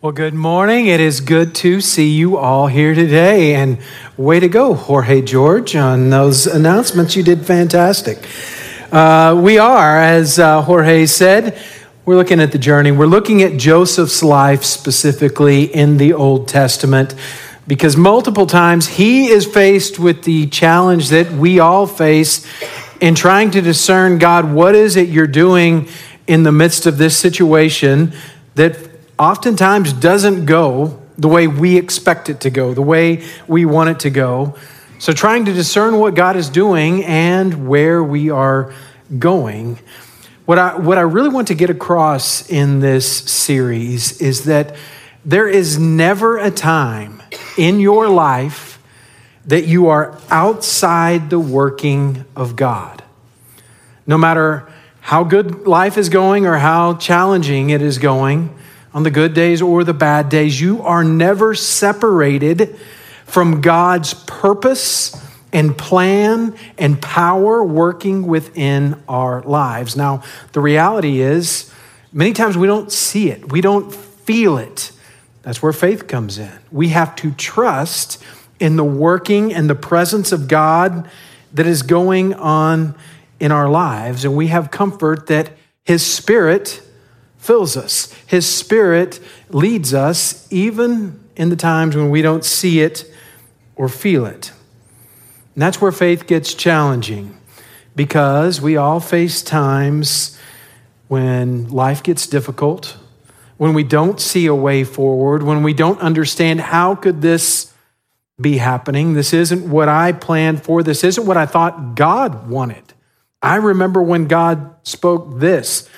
Well, good morning. It is good to see you all here today. And way to go, Jorge George, on those announcements. You did fantastic. Uh, we are, as uh, Jorge said, we're looking at the journey. We're looking at Joseph's life specifically in the Old Testament because multiple times he is faced with the challenge that we all face in trying to discern God, what is it you're doing in the midst of this situation that oftentimes doesn't go the way we expect it to go, the way we want it to go. So, trying to discern what God is doing and where we are going. What I, what I really want to get across in this series is that there is never a time in your life that you are outside the working of God. No matter how good life is going or how challenging it is going, on the good days or the bad days. You are never separated from God's purpose and plan and power working within our lives. Now, the reality is, many times we don't see it, we don't feel it. That's where faith comes in. We have to trust in the working and the presence of God that is going on in our lives. And we have comfort that His Spirit fills us. His Spirit leads us even in the times when we don't see it or feel it. And that's where faith gets challenging because we all face times when life gets difficult, when we don't see a way forward, when we don't understand how could this be happening? This isn't what I planned for. This isn't what I thought God wanted. I remember when God spoke this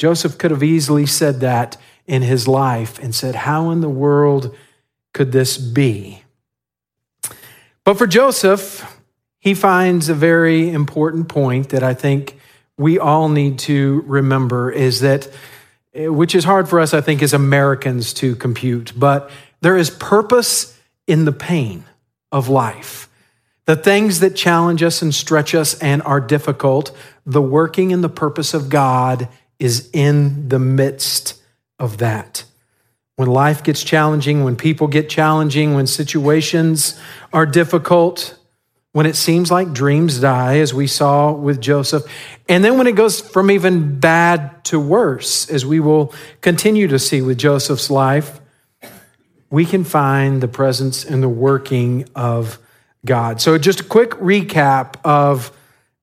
Joseph could have easily said that in his life and said, How in the world could this be? But for Joseph, he finds a very important point that I think we all need to remember is that, eh, which is hard for us, I think, as Americans to compute, but there is purpose in the pain of life. The things that challenge us and stretch us and are difficult, the working and the purpose of God is in the midst of that. When life gets challenging, when people get challenging, when situations are difficult, when it seems like dreams die, as we saw with Joseph, and then when it goes from even bad to worse, as we will continue to see with Joseph's life, we can find the presence and the working of God. So, just a quick recap of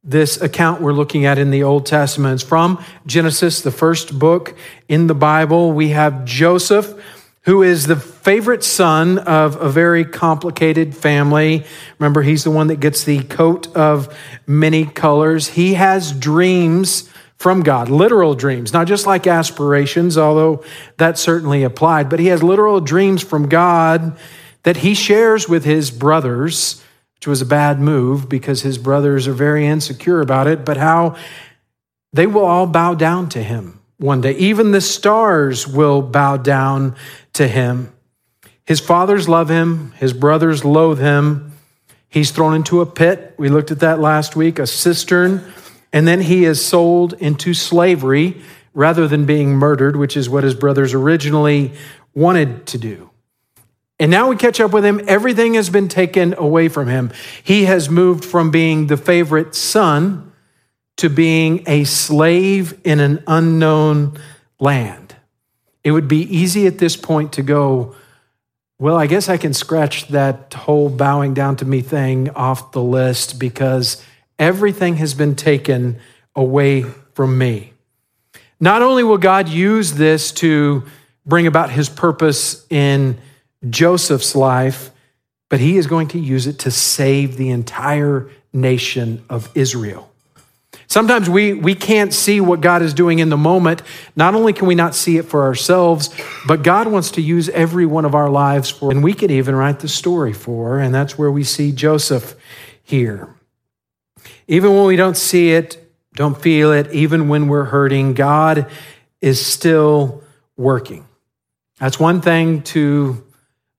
this account we're looking at in the Old Testament. It's from Genesis, the first book in the Bible. We have Joseph, who is the favorite son of a very complicated family. Remember, he's the one that gets the coat of many colors. He has dreams from God, literal dreams, not just like aspirations, although that certainly applied, but he has literal dreams from God that he shares with his brothers which was a bad move because his brothers are very insecure about it, but how they will all bow down to him one day. Even the stars will bow down to him. His fathers love him, his brothers loathe him. He's thrown into a pit. We looked at that last week, a cistern. And then he is sold into slavery rather than being murdered, which is what his brothers originally wanted to do. And now we catch up with him. Everything has been taken away from him. He has moved from being the favorite son to being a slave in an unknown land. It would be easy at this point to go, well, I guess I can scratch that whole bowing down to me thing off the list because everything has been taken away from me. Not only will God use this to bring about his purpose in Joseph's life, but he is going to use it to save the entire nation of Israel. Sometimes we, we can't see what God is doing in the moment. Not only can we not see it for ourselves, but God wants to use every one of our lives for, and we could even write the story for, and that's where we see Joseph here. Even when we don't see it, don't feel it, even when we're hurting, God is still working. That's one thing to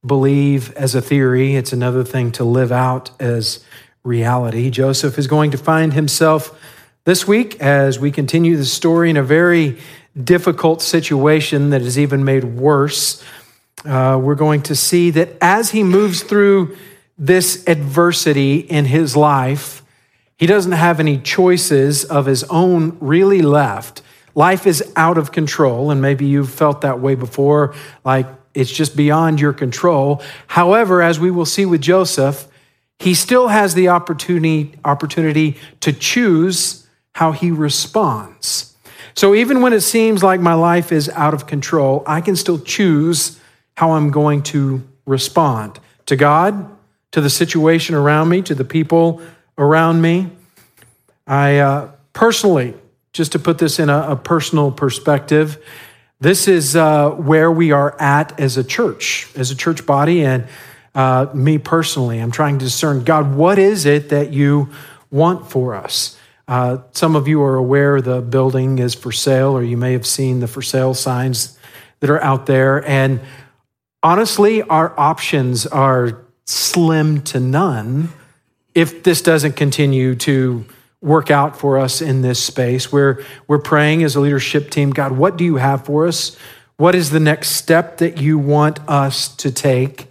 believe as a theory, it's another thing to live out as reality. Joseph is going to find himself this week as we continue the story in a very difficult situation that is even made worse uh, we're going to see that as he moves through this adversity in his life, he doesn't have any choices of his own really left. Life is out of control, and maybe you've felt that way before, like it's just beyond your control. However, as we will see with Joseph, he still has the opportunity, opportunity to choose how he responds. So even when it seems like my life is out of control, I can still choose how I'm going to respond to God, to the situation around me, to the people around me. I uh, personally, just to put this in a, a personal perspective, this is uh, where we are at as a church, as a church body, and uh, me personally. I'm trying to discern God, what is it that you want for us? Uh, some of you are aware the building is for sale, or you may have seen the for sale signs that are out there. And honestly, our options are slim to none if this doesn't continue to work out for us in this space. We're, we're praying as a leadership team God, what do you have for us? What is the next step that you want us to take?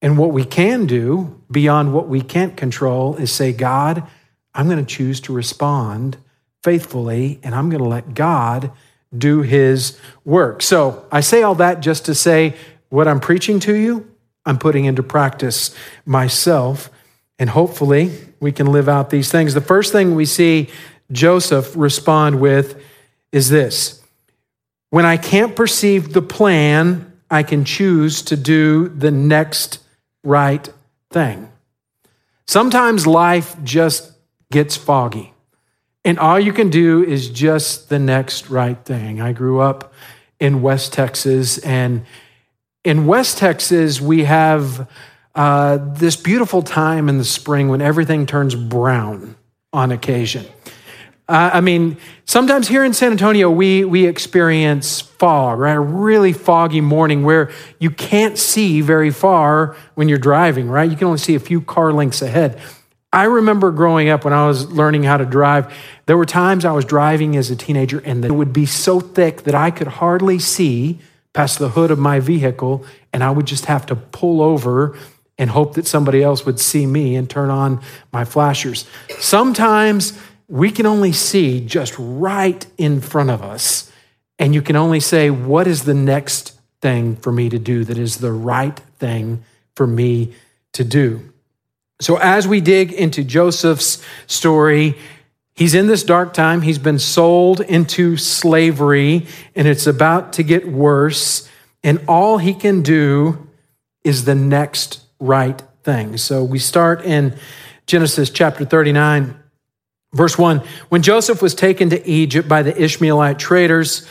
And what we can do beyond what we can't control is say, God, I'm going to choose to respond faithfully, and I'm going to let God do his work. So I say all that just to say what I'm preaching to you, I'm putting into practice myself, and hopefully we can live out these things. The first thing we see Joseph respond with is this When I can't perceive the plan, I can choose to do the next right thing. Sometimes life just gets foggy, and all you can do is just the next right thing. I grew up in West Texas, and in West Texas, we have uh, this beautiful time in the spring when everything turns brown on occasion. Uh, I mean, sometimes here in San Antonio, we, we experience fog, right? A really foggy morning where you can't see very far when you're driving, right? You can only see a few car lengths ahead. I remember growing up when I was learning how to drive, there were times I was driving as a teenager and it would be so thick that I could hardly see past the hood of my vehicle, and I would just have to pull over and hope that somebody else would see me and turn on my flashers. Sometimes we can only see just right in front of us, and you can only say, What is the next thing for me to do that is the right thing for me to do? So, as we dig into Joseph's story, he's in this dark time. He's been sold into slavery, and it's about to get worse. And all he can do is the next right thing. So, we start in Genesis chapter 39 Verse 1 When Joseph was taken to Egypt by the Ishmaelite traders,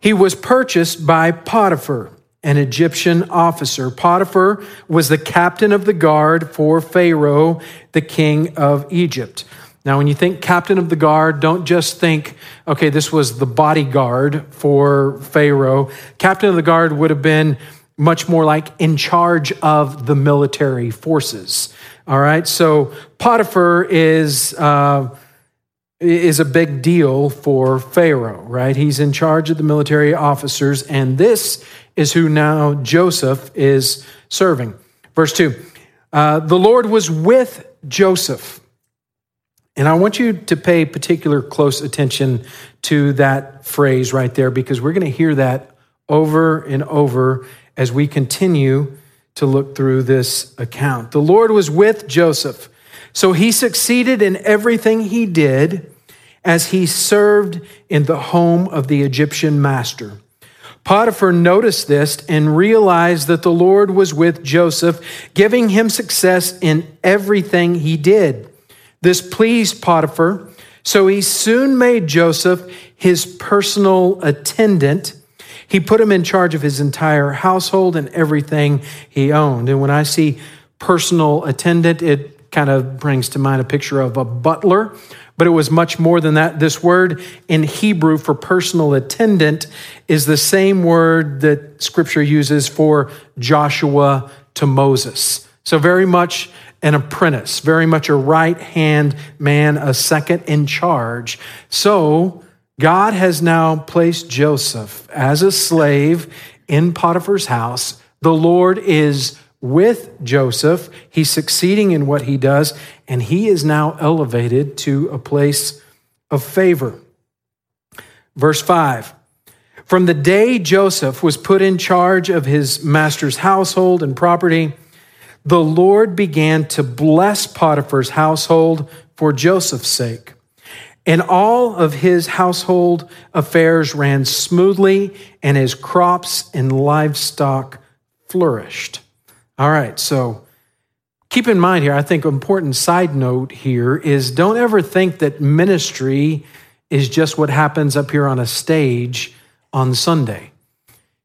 he was purchased by Potiphar, an Egyptian officer. Potiphar was the captain of the guard for Pharaoh, the king of Egypt. Now, when you think captain of the guard, don't just think, okay, this was the bodyguard for Pharaoh. Captain of the guard would have been much more like in charge of the military forces. All right, so Potiphar is. Uh, is a big deal for Pharaoh, right? He's in charge of the military officers, and this is who now Joseph is serving. Verse 2 uh, The Lord was with Joseph. And I want you to pay particular close attention to that phrase right there because we're going to hear that over and over as we continue to look through this account. The Lord was with Joseph so he succeeded in everything he did as he served in the home of the Egyptian master. Potiphar noticed this and realized that the Lord was with Joseph, giving him success in everything he did. This pleased Potiphar, so he soon made Joseph his personal attendant. He put him in charge of his entire household and everything he owned. And when I see personal attendant, it kind of brings to mind a picture of a butler, but it was much more than that. This word in Hebrew for personal attendant is the same word that scripture uses for Joshua to Moses. So, very much an apprentice, very much a right hand man, a second in charge. So, God has now placed Joseph as a slave in Potiphar's house The Lord is with Joseph. He's succeeding in what he does, and he is now elevated to a place of favor. Verse 5 From the day Joseph was put in charge of his master's household and property, the Lord began to bless Potiphar's household for Joseph's sake. And all of his household affairs ran smoothly, and his crops and livestock flourished. All right, so keep in mind here, I think an important side note here is don't ever think that ministry is just what happens up here on a stage on Sunday.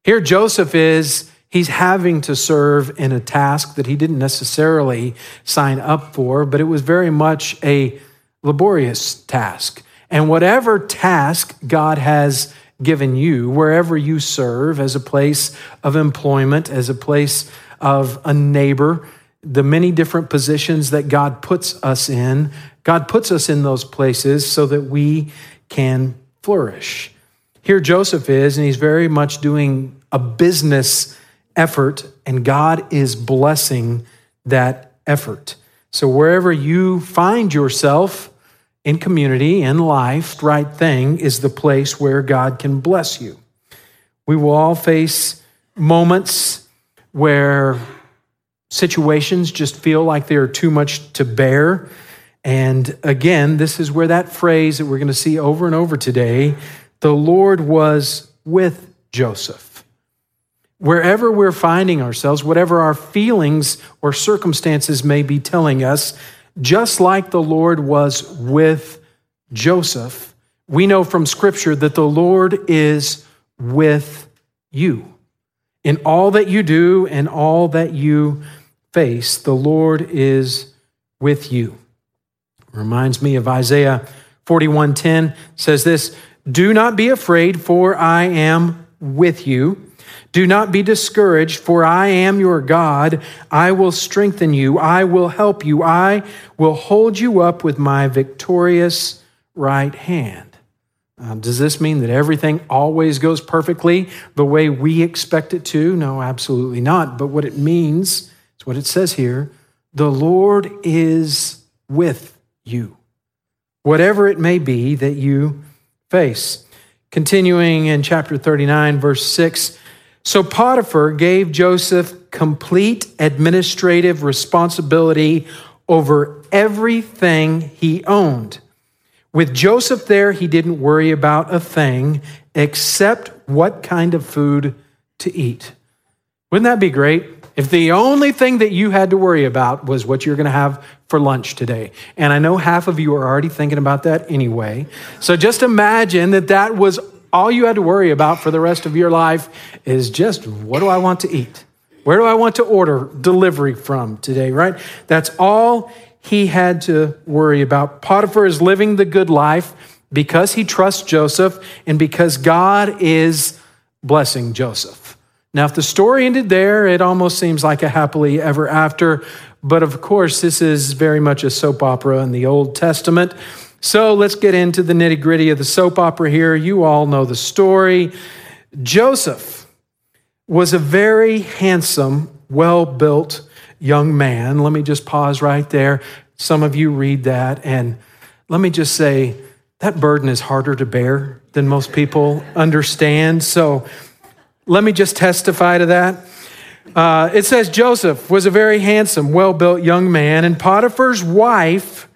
Here, Joseph is, he's having to serve in a task that he didn't necessarily sign up for, but it was very much a laborious task. And whatever task God has given you, wherever you serve, as a place of employment, as a place of a neighbor, the many different positions that God puts us in. God puts us in those places so that we can flourish. Here Joseph is, and he's very much doing a business effort, and God is blessing that effort. So wherever you find yourself in community, in life, right thing is the place where God can bless you. We will all face moments where situations just feel like they are too much to bear. And again, this is where that phrase that we're going to see over and over today the Lord was with Joseph. Wherever we're finding ourselves, whatever our feelings or circumstances may be telling us, just like the Lord was with Joseph, we know from Scripture that the Lord is with you. In all that you do and all that you face, the Lord is with you. Reminds me of Isaiah 41:10 says this, "Do not be afraid, for I am with you. Do not be discouraged, for I am your God. I will strengthen you. I will help you. I will hold you up with my victorious right hand." Um, does this mean that everything always goes perfectly the way we expect it to? No, absolutely not. But what it means is what it says here the Lord is with you, whatever it may be that you face. Continuing in chapter 39, verse 6 So Potiphar gave Joseph complete administrative responsibility over everything he owned. With Joseph there, he didn't worry about a thing except what kind of food to eat. Wouldn't that be great? If the only thing that you had to worry about was what you're going to have for lunch today. And I know half of you are already thinking about that anyway. So just imagine that that was all you had to worry about for the rest of your life is just what do I want to eat? Where do I want to order delivery from today, right? That's all he had to worry about. Potiphar is living the good life because he trusts Joseph and because God is blessing Joseph. Now, if the story ended there, it almost seems like a happily ever after. But of course, this is very much a soap opera in the Old Testament. So let's get into the nitty gritty of the soap opera here. You all know the story. Joseph was a very handsome, well built young man. Let me just pause right there. Some of you read that, and let me just say that burden is harder to bear than most people understand. So let me just testify to that. Uh, it says Joseph was a very handsome, well built young man, and Potiphar's wife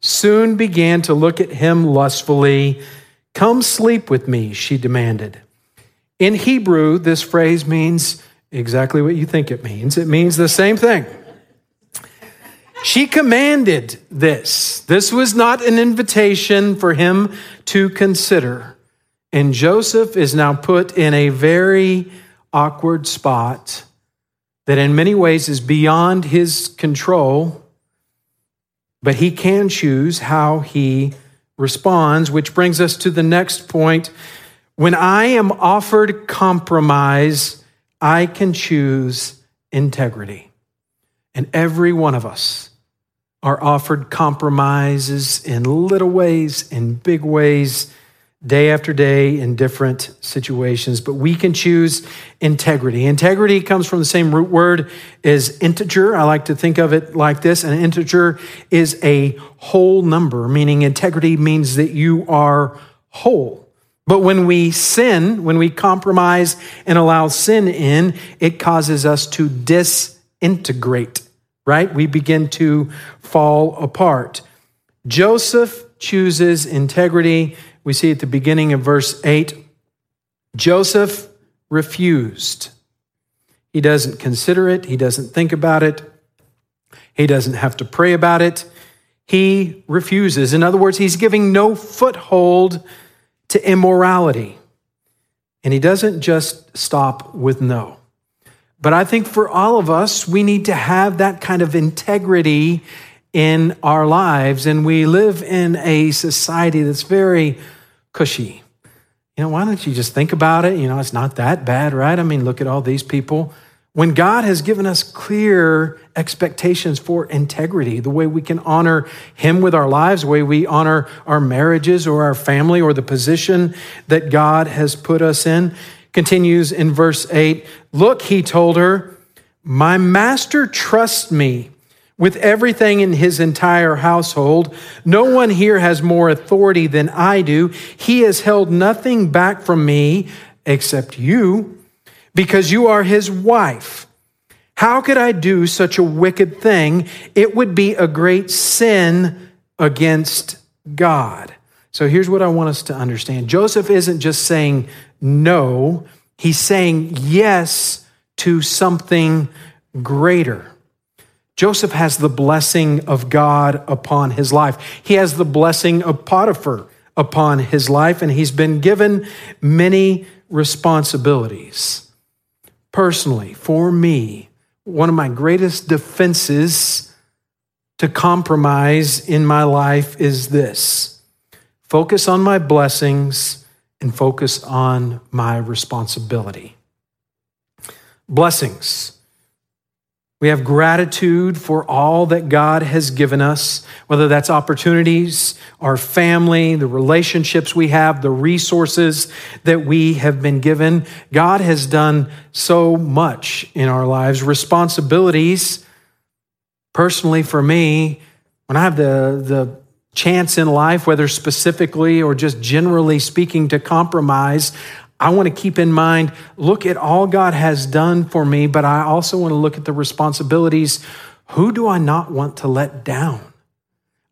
soon began to look at him lustfully. Come sleep with me, she demanded. In Hebrew, this phrase means exactly what you think it means. It means the same thing. She commanded this. This was not an invitation for him to consider. And Joseph is now put in a very awkward spot that, in many ways, is beyond his control, but he can choose how he responds, which brings us to the next point. When I am offered compromise, I can choose integrity. And every one of us are offered compromises in little ways, in big ways. Day after day in different situations, but we can choose integrity. Integrity comes from the same root word as integer. I like to think of it like this an integer is a whole number, meaning integrity means that you are whole. But when we sin, when we compromise and allow sin in, it causes us to disintegrate, right? We begin to fall apart. Joseph chooses integrity we see at the beginning of verse 8 Joseph refused. He doesn't consider it, he doesn't think about it, he doesn't have to pray about it. He refuses. In other words, he's giving no foothold to immorality. And he doesn't just stop with no. But I think for all of us, we need to have that kind of integrity in our lives. And we live in a society that's very cushy. You know, why don't you just think about it? You know, it's not that bad, right? I mean, look at all these people. When God has given us clear expectations for integrity, the way we can honor Him with our lives, the way we honor our marriages or our family or the position that God has put us in, continues in verse 8 Look, he told her, my master trusts me with everything in his entire household. No one here has more authority than I do. He has held nothing back from me except you, because you are his wife. How could I do such a wicked thing? It would be a great sin against God. So here's what I want us to understand Joseph isn't just saying no, he's saying yes to something greater. Joseph has the blessing of God upon his life. He has the blessing of Potiphar upon his life, and he's been given many responsibilities. Personally, for me, one of my greatest defenses to compromise in my life is this focus on my blessings and focus on my responsibility. Blessings. We have gratitude for all that God has given us, whether that's opportunities, our family, the relationships we have, the resources that we have been given. God has done so much in our lives. Responsibilities, personally for me, when I have the, the chance in life, whether specifically or just generally speaking, to compromise, I want to keep in mind, look at all God has done for me, but I also want to look at the responsibilities. Who do I not want to let down?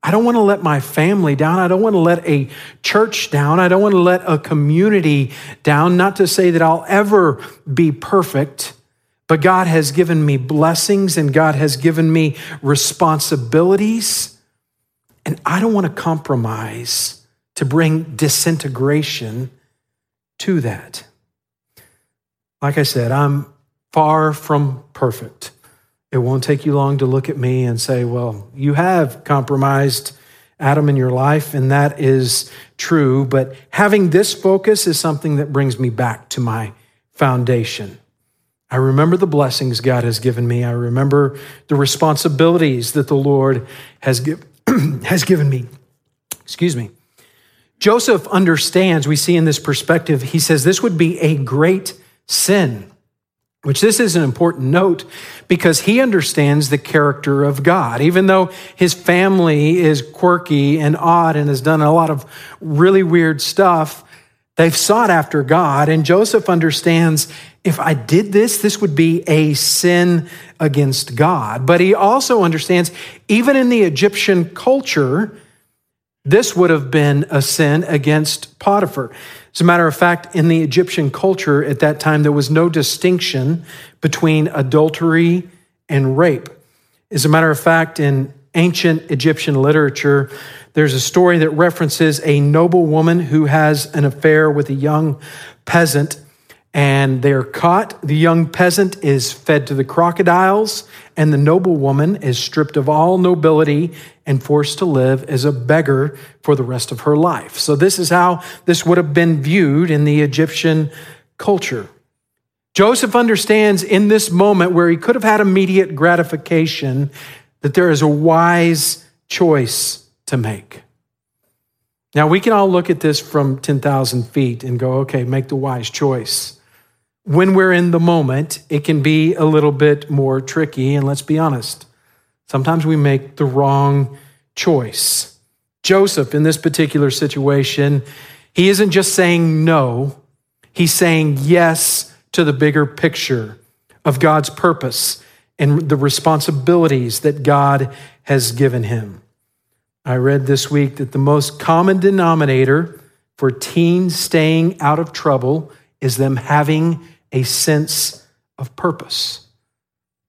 I don't want to let my family down. I don't want to let a church down. I don't want to let a community down. Not to say that I'll ever be perfect, but God has given me blessings and God has given me responsibilities. And I don't want to compromise to bring disintegration to that. Like I said, I'm far from perfect. It won't take you long to look at me and say, well, you have compromised Adam in your life, and that is true. But having this focus is something that brings me back to my foundation. I remember the blessings God has given me. I remember the responsibilities that the Lord has, give, has given me. Excuse me. Joseph understands, we see in this perspective, he says this would be a great sin, which this is an important note because he understands the character of God. Even though his family is quirky and odd and has done a lot of really weird stuff, they've sought after God. And Joseph understands if I did this, this would be a sin against God. But he also understands, even in the Egyptian culture, this would have been a sin against Potiphar. As a matter of fact, in the Egyptian culture at that time, there was no distinction between adultery and rape. As a matter of fact, in ancient Egyptian literature, there's a story that references a noble woman who has an affair with a young peasant and they're caught. The young peasant is fed to the crocodiles, and the noblewoman is stripped of all nobility and forced to live as a beggar for the rest of her life. So, this is how this would have been viewed in the Egyptian culture. Joseph understands in this moment where he could have had immediate gratification that there is a wise choice to make. Now, we can all look at this from 10,000 feet and go, okay, make the wise choice. When we're in the moment, it can be a little bit more tricky. And let's be honest, sometimes we make the wrong choice. Joseph, in this particular situation, he isn't just saying no, he's saying yes to the bigger picture of God's purpose and the responsibilities that God has given him. I read this week that the most common denominator for teens staying out of trouble is them having a sense of purpose.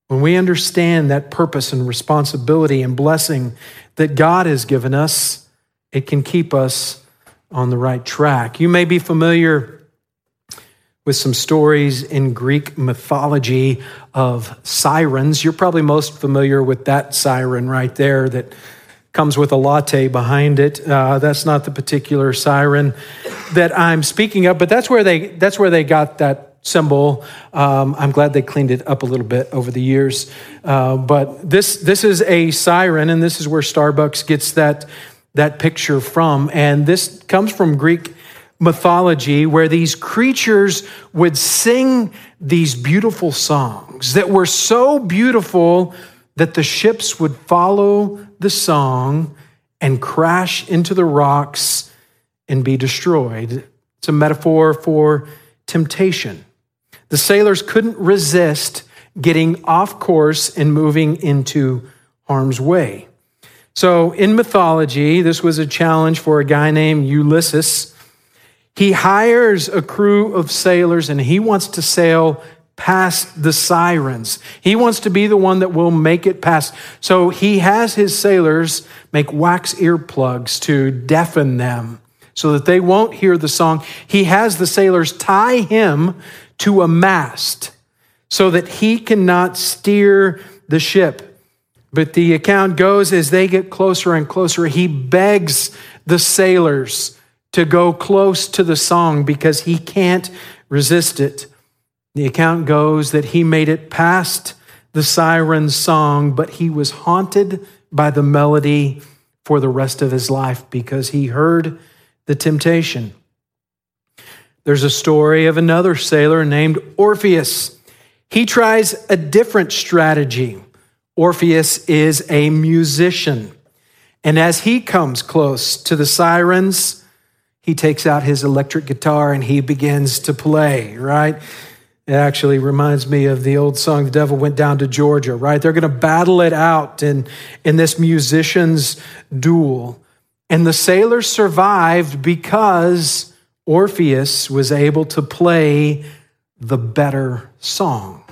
When we understand that purpose and responsibility and blessing that God has given us, it can keep us on the right track. You may be familiar with some stories in Greek mythology of sirens. You're probably most familiar with that siren right there that comes with a latte behind it. Uh, that's not the particular siren that I'm speaking of, but that's where they that's where they got that symbol. Um, I'm glad they cleaned it up a little bit over the years. Uh, but this this is a siren, and this is where Starbucks gets that that picture from. And this comes from Greek mythology, where these creatures would sing these beautiful songs that were so beautiful that the ships would follow the song and crash into the rocks and be destroyed. It's a metaphor for temptation. The sailors couldn't resist getting off course and moving into harm's way. So, in mythology, this was a challenge for a guy named Ulysses. He hires a crew of sailors and he wants to sail past the sirens. He wants to be the one that will make it past. So he has his sailors make wax earplugs to deafen them so that they won't hear the song. He has the sailors tie him to a mast so that he cannot steer the ship. But the account goes as they get closer and closer, he begs the sailors to go close to the song because he can't resist it. The account goes that he made it past the siren's song, but he was haunted by the melody for the rest of his life because he heard the temptation. There's a story of another sailor named Orpheus. He tries a different strategy. Orpheus is a musician. And as he comes close to the sirens, he takes out his electric guitar and he begins to play, right? It actually reminds me of the old song, The Devil Went Down to Georgia, right? They're going to battle it out in, in this musician's duel. And the sailor survived because Orpheus was able to play the better song.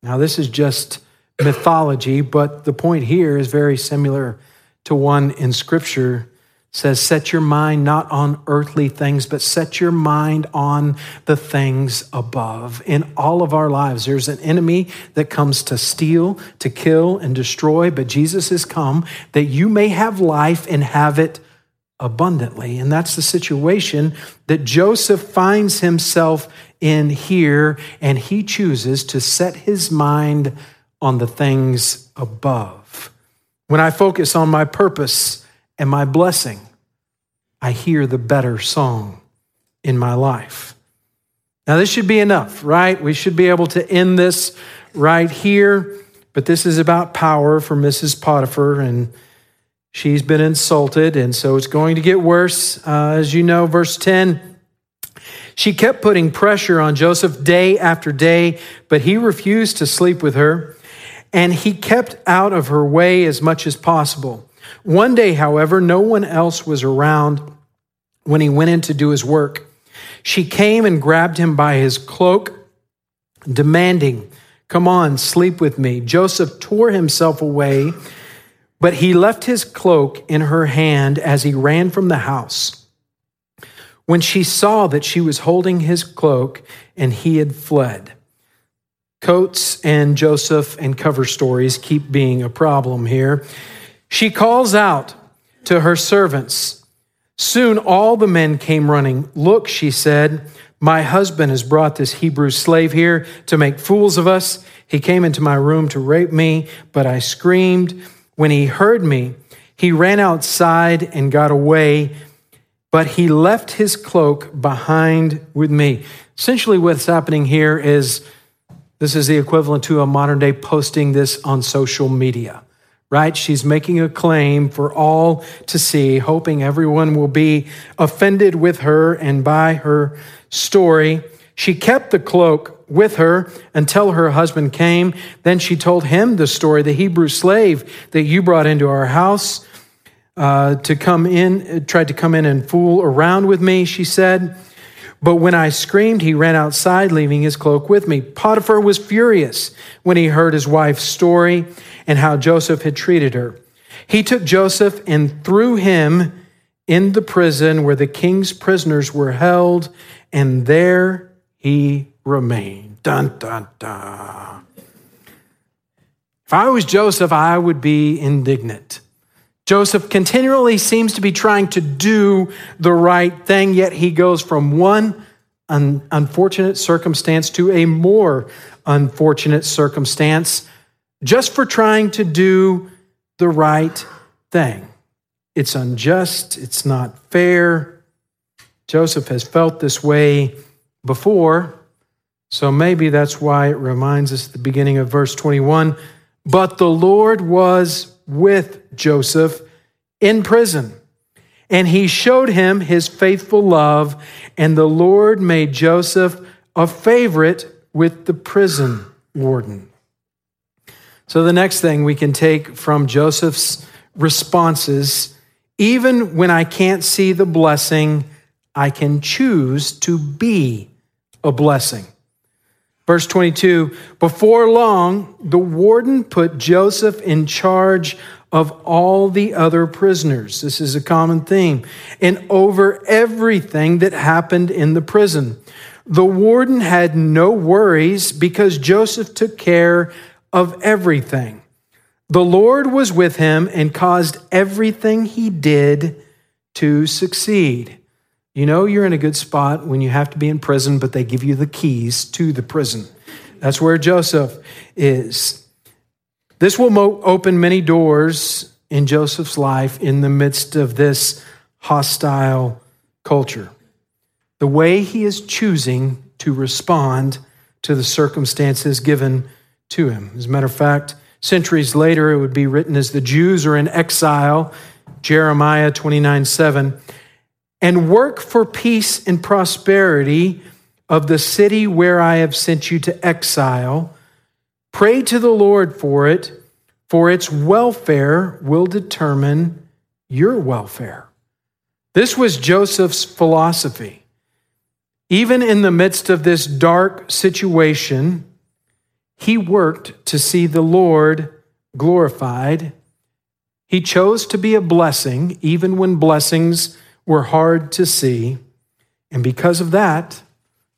Now, this is just mythology, but the point here is very similar to one in Scripture says, Set your mind not on earthly things, but set your mind on the things above. In all of our lives, there's an enemy that comes to steal, to kill, and destroy, but Jesus has come that you may have life and have it abundantly. And that's the situation that Joseph finds himself in here, and he chooses to set his mind on the things above. When I focus on my purpose, and my blessing, I hear the better song in my life. Now, this should be enough, right? We should be able to end this right here, but this is about power for Mrs. Potiphar, and she's been insulted, and so it's going to get worse. Uh, as you know, verse 10. She kept putting pressure on Joseph day after day, but he refused to sleep with her, and he kept out of her way as much as possible. One day, however, no one else was around when he went in to do his work. She came and grabbed him by his cloak, demanding, Come on, sleep with me. Joseph tore himself away, but he left his cloak in her hand as he ran from the house. When she saw that she was holding his cloak and he had fled, coats and Joseph and cover stories keep being a problem here. She calls out to her servants. Soon all the men came running. Look, she said, my husband has brought this Hebrew slave here to make fools of us. He came into my room to rape me, but I screamed. When he heard me, he ran outside and got away. but he left his cloak behind with me. Essentially, what's happening here is this is the equivalent to a modern day posting this on social media, right? She's making a claim for all to see, hoping everyone will be offended with her and by her story. She kept the cloak with her until her husband came. Then she told him the story, the Hebrew slave that you brought into our house uh, to come in, tried to come in and fool around with me, she said. But when I screamed, he ran outside, leaving his cloak with me. Potiphar was furious when he heard his wife's story and how Joseph had treated her. He took Joseph and threw him in the prison where the king's prisoners were held, and there he remained. Dun, dun, dun. If I was Joseph, I would be indignant. Joseph continually seems to be trying to do the right thing, yet he goes from one un- unfortunate circumstance to a more unfortunate circumstance just for trying to do the right thing. It's unjust, it's not fair. Joseph has felt this way before, so maybe that's why it reminds us at the beginning of verse 21 but the Lord was with Joseph in prison. And he showed him his faithful love, and the Lord made Joseph a favorite with the prison warden. So, the next thing we can take from Joseph's responses even when I can't see the blessing, I can choose to be a blessing. Verse 22 Before long, the warden put Joseph in charge of all the other prisoners. This is a common theme. And over everything that happened in the prison. The warden had no worries because Joseph took care of everything. The Lord was with him and caused everything he did to succeed. You know, you're in a good spot when you have to be in prison, but they give you the keys to the prison. That's where Joseph is. This will mo- open many doors in Joseph's life in the midst of this hostile culture. The way he is choosing to respond to the circumstances given to him. As a matter of fact, centuries later, it would be written as the Jews are in exile, Jeremiah 29 7 and work for peace and prosperity of the city where I have sent you to exile. Pray to the Lord for it, for its welfare will determine your welfare. This was Joseph's philosophy. Even in the midst of this dark situation, he worked to see the Lord glorified. He chose to be a blessing, even when blessings were hard to see. And because of that,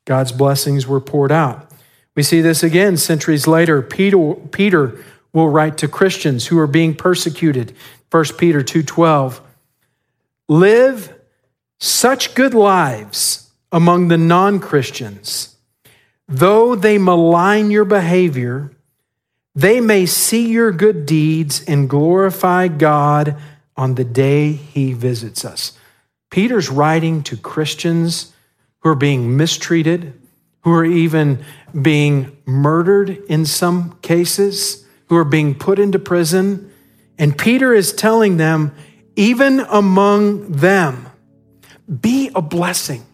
God's blessings were poured out. We see this again centuries later. Peter, Peter will write to Christians who are being persecuted. 1 Peter 2:12. Live such good lives among the non-Christians, though they malign your behavior, they may see your good deeds and glorify God on the day he visits us. Peter's writing to Christians who are being mistreated, who are even being murdered in some cases, who are being put into prison. And Peter is telling them, even among them, be a blessing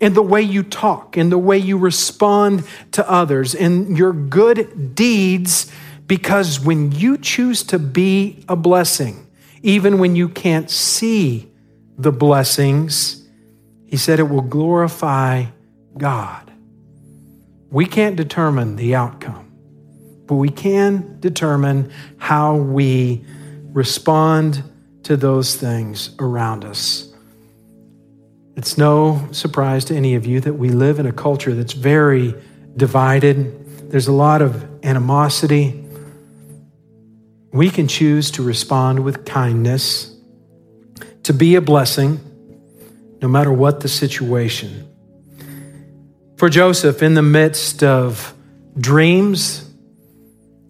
in the way you talk, in the way you respond to others, in your good deeds, because when you choose to be a blessing, even when you can't see the blessings, he said it will glorify God. We can't determine the outcome, but we can determine how we respond to those things around us. It's no surprise to any of you that we live in a culture that's very divided. There's a lot of animosity. We can choose to respond with kindness to be a blessing no matter what the situation. For Joseph, in the midst of dreams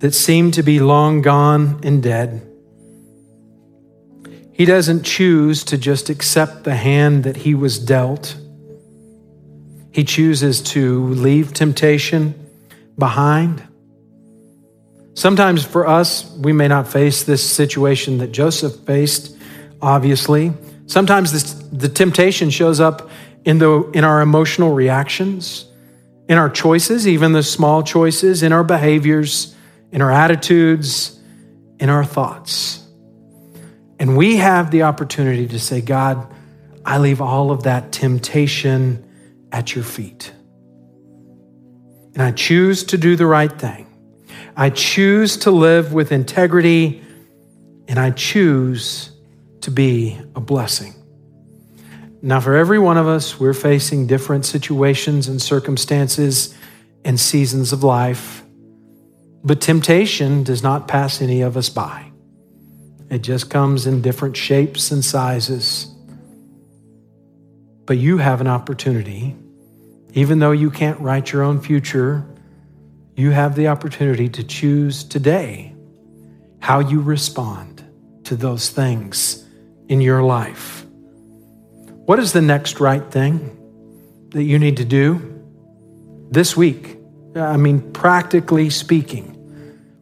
that seem to be long gone and dead, He doesn't choose to just accept the hand that he was dealt. He chooses to leave temptation behind. Sometimes for us, we may not face this situation that Joseph faced, obviously. Sometimes this, the temptation shows up in, the, in our emotional reactions, in our choices, even the small choices, in our behaviors, in our attitudes, in our thoughts. And we have the opportunity to say, God, I leave all of that temptation at your feet. And I choose to do the right thing. I choose to live with integrity, and I choose to be a blessing. Now, for every one of us, we're facing different situations and circumstances and seasons of life. But temptation does not pass any of us by. It just comes in different shapes and sizes. But you have an opportunity, even though you can't write your own future, you have the opportunity to choose today how you respond to those things in your life. What is the next right thing that you need to do this week? I mean, practically speaking,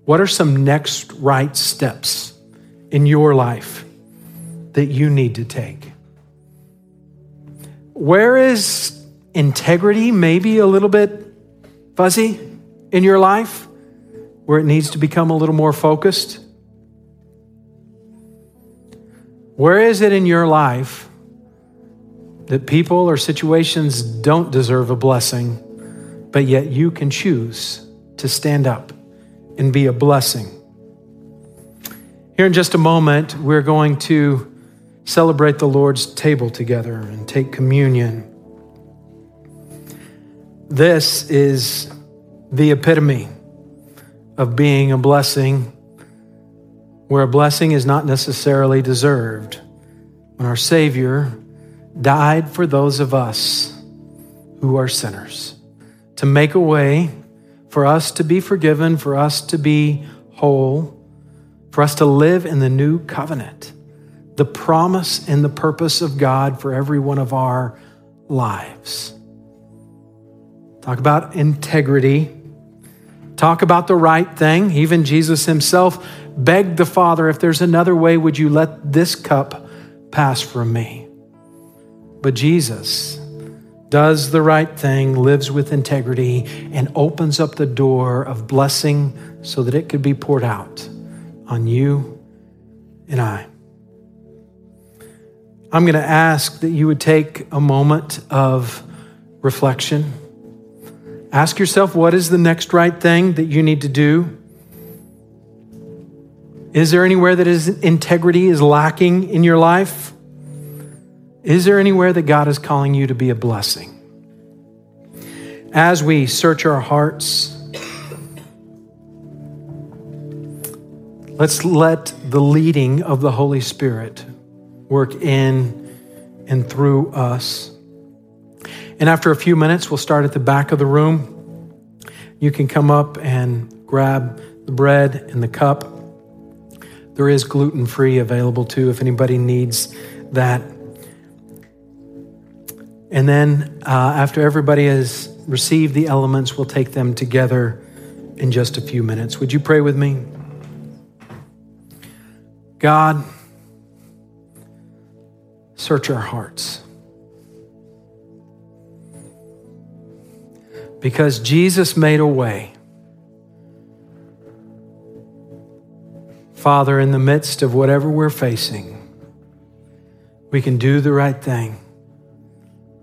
what are some next right steps in your life that you need to take? Where is integrity maybe a little bit fuzzy in your life where it needs to become a little more focused? Where is it in your life that people or situations don't deserve a blessing, but yet you can choose to stand up and be a blessing? Here in just a moment, we're going to celebrate the Lord's table together and take communion. This is the epitome of being a blessing where a blessing is not necessarily deserved. When our Savior died for those of us who are sinners, to make a way for us to be forgiven, for us to be whole, for us to live in the new covenant, the promise and the purpose of God for every one of our lives. Talk about integrity. Talk about the right thing. Even Jesus himself begged the Father, if there's another way, would you let this cup pass from me? But Jesus does the right thing, lives with integrity, and opens up the door of blessing so that it could be poured out on you and I. I'm going to ask that you would take a moment of reflection. Ask yourself what is the next right thing that you need to do? Is there anywhere that is integrity is lacking in your life? Is there anywhere that God is calling you to be a blessing? As we search our hearts, let's let the leading of the Holy Spirit work in and through us. And after a few minutes, we'll start at the back of the room. You can come up and grab the bread and the cup. There is gluten free available too if anybody needs that. And then uh, after everybody has received the elements, we'll take them together in just a few minutes. Would you pray with me? God, search our hearts. Because Jesus made a way. Father, in the midst of whatever we're facing, we can do the right thing.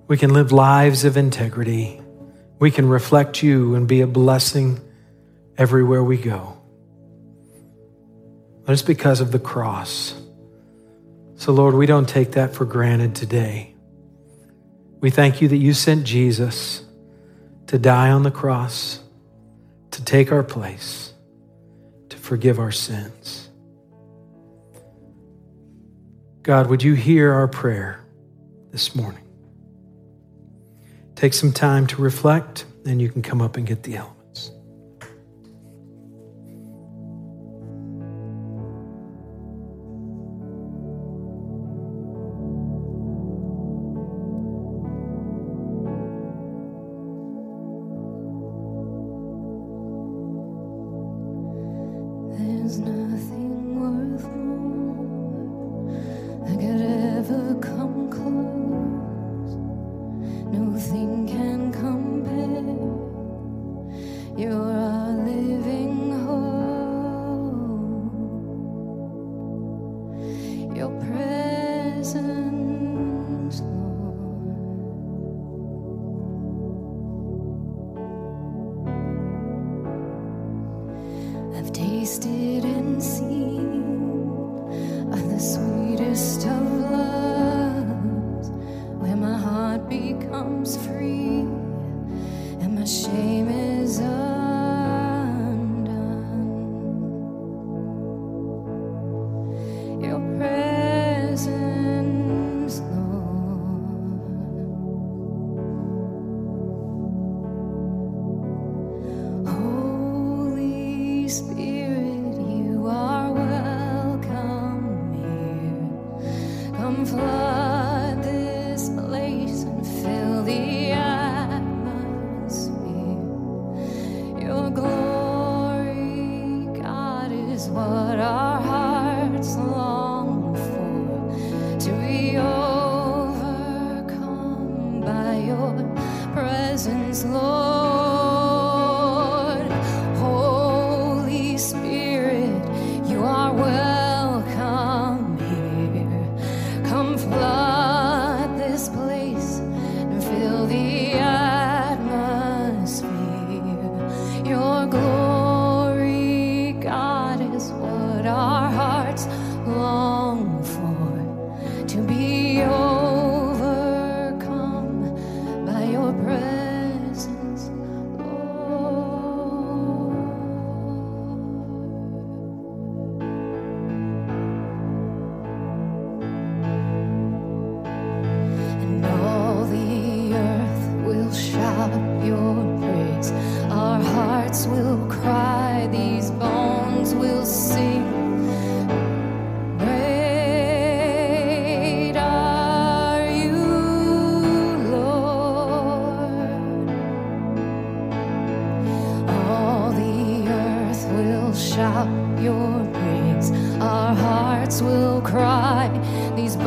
We can live lives of integrity. We can reflect you and be a blessing everywhere we go. But it's because of the cross. So, Lord, we don't take that for granted today. We thank you that you sent Jesus to die on the cross, to take our place, to forgive our sins. God, would you hear our prayer this morning? Take some time to reflect, and you can come up and get the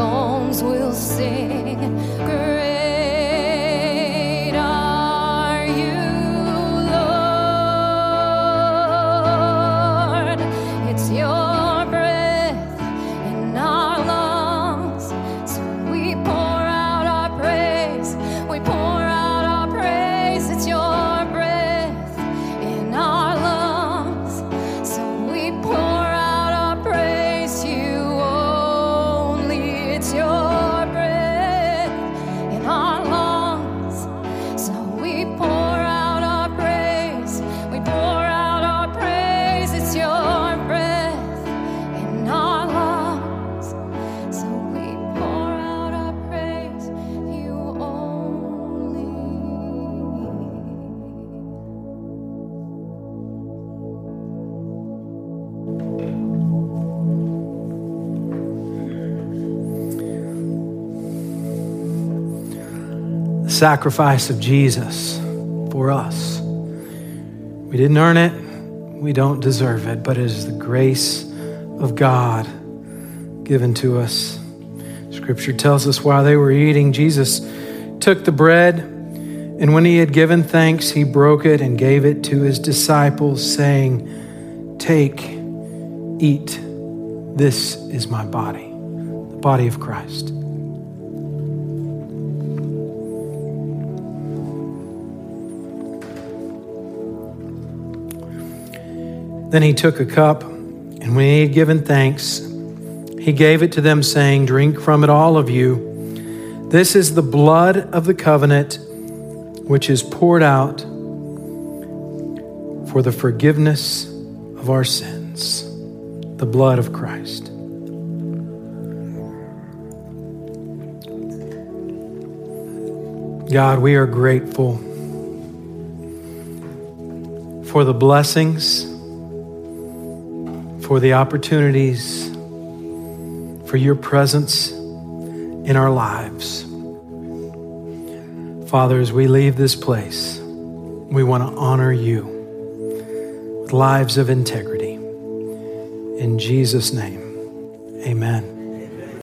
elements. Sacrifice of Jesus for us. We didn't earn it, we don't deserve it, but it is the grace of God given to us. Scripture tells us while they were eating, Jesus took the bread, and when he had given thanks, he broke it and gave it to his disciples, saying, Take, eat, this is my body, the body of Christ. Then he took a cup, and when he had given thanks, he gave it to them, saying, Drink from it, all of you. This is the blood of the covenant, which is poured out for the forgiveness of our sins, the blood of Christ. God, we are grateful for the blessings for the opportunities, for your presence in our lives. Father, as we leave this place, we want to honor you with lives of integrity. In Jesus' name, amen.